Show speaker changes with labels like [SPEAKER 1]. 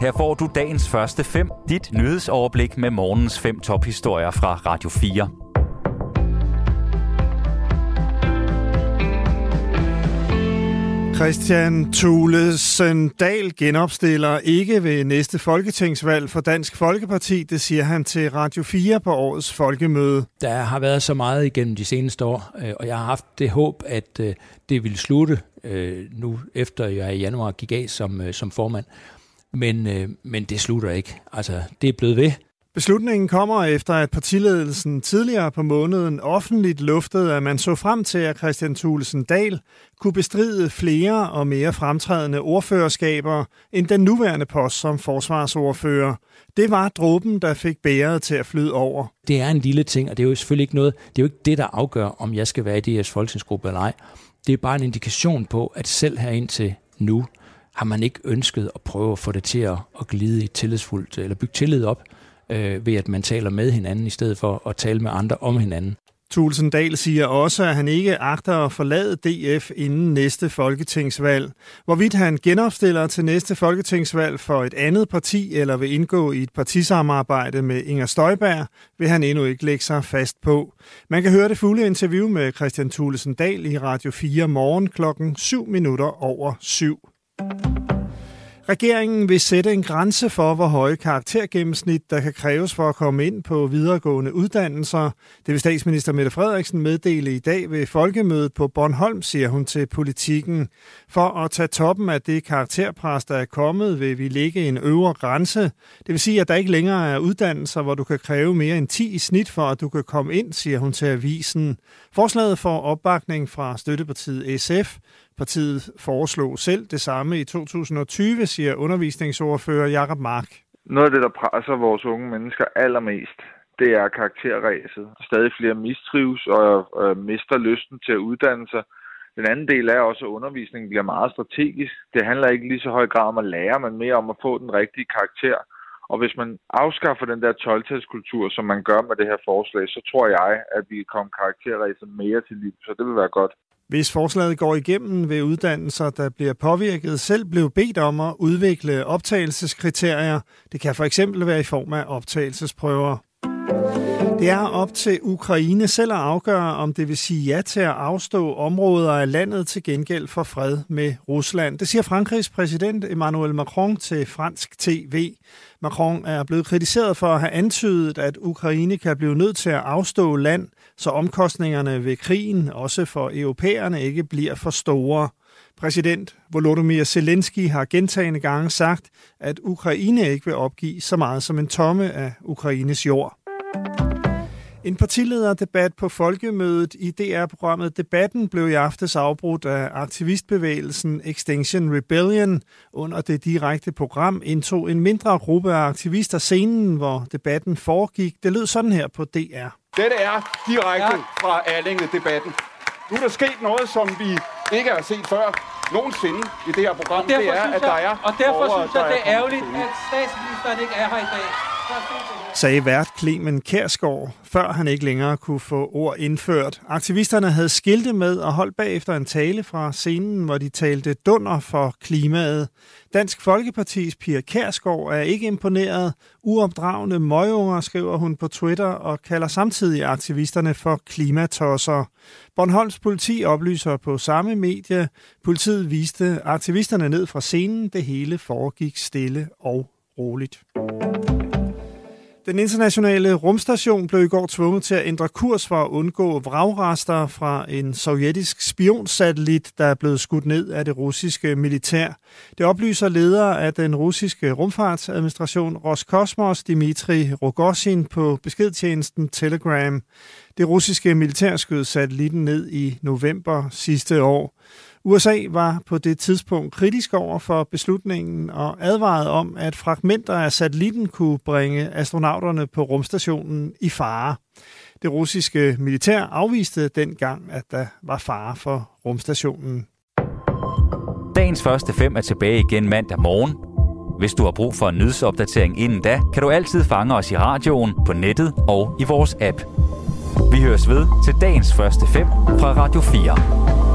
[SPEAKER 1] Her får du dagens første fem, dit nyhedsoverblik med morgens fem tophistorier fra Radio 4.
[SPEAKER 2] Christian Thulesen Dahl genopstiller ikke ved næste folketingsvalg for Dansk Folkeparti. Det siger han til Radio 4 på årets folkemøde.
[SPEAKER 3] Der har været så meget igennem de seneste år, øh, og jeg har haft det håb, at øh, det ville slutte øh, nu, efter jeg i januar gik af som, som formand. Men, men det slutter ikke. Altså, det er blevet ved.
[SPEAKER 2] Beslutningen kommer efter, at partiledelsen tidligere på måneden offentligt luftede, at man så frem til, at Christian Thulesen Dahl kunne bestride flere og mere fremtrædende ordførerskaber end den nuværende post som forsvarsordfører. Det var dråben, der fik bæret til at flyde over.
[SPEAKER 3] Det er en lille ting, og det er jo selvfølgelig ikke noget, det er jo ikke det, der afgør, om jeg skal være i DR's folketingsgruppe eller ej. Det er bare en indikation på, at selv her indtil nu, har man ikke ønsket at prøve at få det til at glide i tillidsfuldt, eller bygge tillid op øh, ved at man taler med hinanden, i stedet for at tale med andre om hinanden.
[SPEAKER 2] Thulsen Dahl siger også, at han ikke agter at forlade DF inden næste folketingsvalg. Hvorvidt han genopstiller til næste folketingsvalg for et andet parti eller vil indgå i et partisamarbejde med Inger Støjberg, vil han endnu ikke lægge sig fast på. Man kan høre det fulde interview med Christian Thulesen Dahl i Radio 4 morgen klokken 7 minutter over 7. Regeringen vil sætte en grænse for, hvor høje karaktergennemsnit, der kan kræves for at komme ind på videregående uddannelser. Det vil statsminister Mette Frederiksen meddele i dag ved folkemødet på Bornholm, siger hun til politikken. For at tage toppen af det karakterpres, der er kommet, vil vi lægge en øvre grænse. Det vil sige, at der ikke længere er uddannelser, hvor du kan kræve mere end 10 i snit for, at du kan komme ind, siger hun til avisen. Forslaget får opbakning fra støttepartiet SF. Partiet foreslog selv det samme i 2020, siger undervisningsordfører Jakob Mark.
[SPEAKER 4] Noget af det, der presser vores unge mennesker allermest, det er karakterræset. Stadig flere mistrives og øh, mister lysten til at uddanne sig. Den anden del er også, at undervisningen bliver meget strategisk. Det handler ikke lige så høj grad om at lære, men mere om at få den rigtige karakter. Og hvis man afskaffer den der 12 som man gør med det her forslag, så tror jeg, at vi kommer karakterræset mere til liv. Så det vil være godt.
[SPEAKER 2] Hvis forslaget går igennem ved uddannelser, der bliver påvirket, selv blev bedt om at udvikle optagelseskriterier. Det kan for eksempel være i form af optagelsesprøver. Det er op til Ukraine selv at afgøre, om det vil sige ja til at afstå områder af landet til gengæld for fred med Rusland. Det siger Frankrigs præsident Emmanuel Macron til fransk TV. Macron er blevet kritiseret for at have antydet, at Ukraine kan blive nødt til at afstå land, så omkostningerne ved krigen, også for europæerne, ikke bliver for store. Præsident Volodymyr Zelensky har gentagende gange sagt, at Ukraine ikke vil opgive så meget som en tomme af Ukraines jord. En partilederdebat på folkemødet i DR-programmet Debatten blev i aftes afbrudt af aktivistbevægelsen Extinction Rebellion. Under det direkte program indtog en mindre gruppe af aktivister scenen, hvor debatten foregik. Det lød sådan her på DR.
[SPEAKER 5] Dette er direkte ja. fra Allinge-debatten. Nu er der sket noget, som vi ikke har set før nogensinde i det her program. Det er, at der er
[SPEAKER 6] Og derfor borgere, synes jeg, det er ærgerligt, at statsministeren ikke er her i dag
[SPEAKER 2] sagde vært Clemen Kærsgaard, før han ikke længere kunne få ord indført. Aktivisterne havde skilte med og holdt bagefter en tale fra scenen, hvor de talte dunder for klimaet. Dansk Folkepartis Pia Kærsgaard er ikke imponeret. Uopdragende møgunger, skriver hun på Twitter og kalder samtidig aktivisterne for klimatosser. Bornholms politi oplyser på samme medie. Politiet viste aktivisterne ned fra scenen. Det hele foregik stille og roligt. Den internationale rumstation blev i går tvunget til at ændre kurs for at undgå vragrester fra en sovjetisk spionsatellit, der er blevet skudt ned af det russiske militær. Det oplyser leder af den russiske rumfartsadministration Roskosmos, Dmitri Rogozin, på beskedtjenesten Telegram. Det russiske militær skød satellitten ned i november sidste år. USA var på det tidspunkt kritisk over for beslutningen og advarede om, at fragmenter af satellitten kunne bringe astronauterne på rumstationen i fare. Det russiske militær afviste dengang, at der var fare for rumstationen.
[SPEAKER 1] Dagens første fem er tilbage igen mandag morgen. Hvis du har brug for en nyhedsopdatering inden da, kan du altid fange os i radioen, på nettet og i vores app. Vi høres ved til dagens første fem fra Radio 4.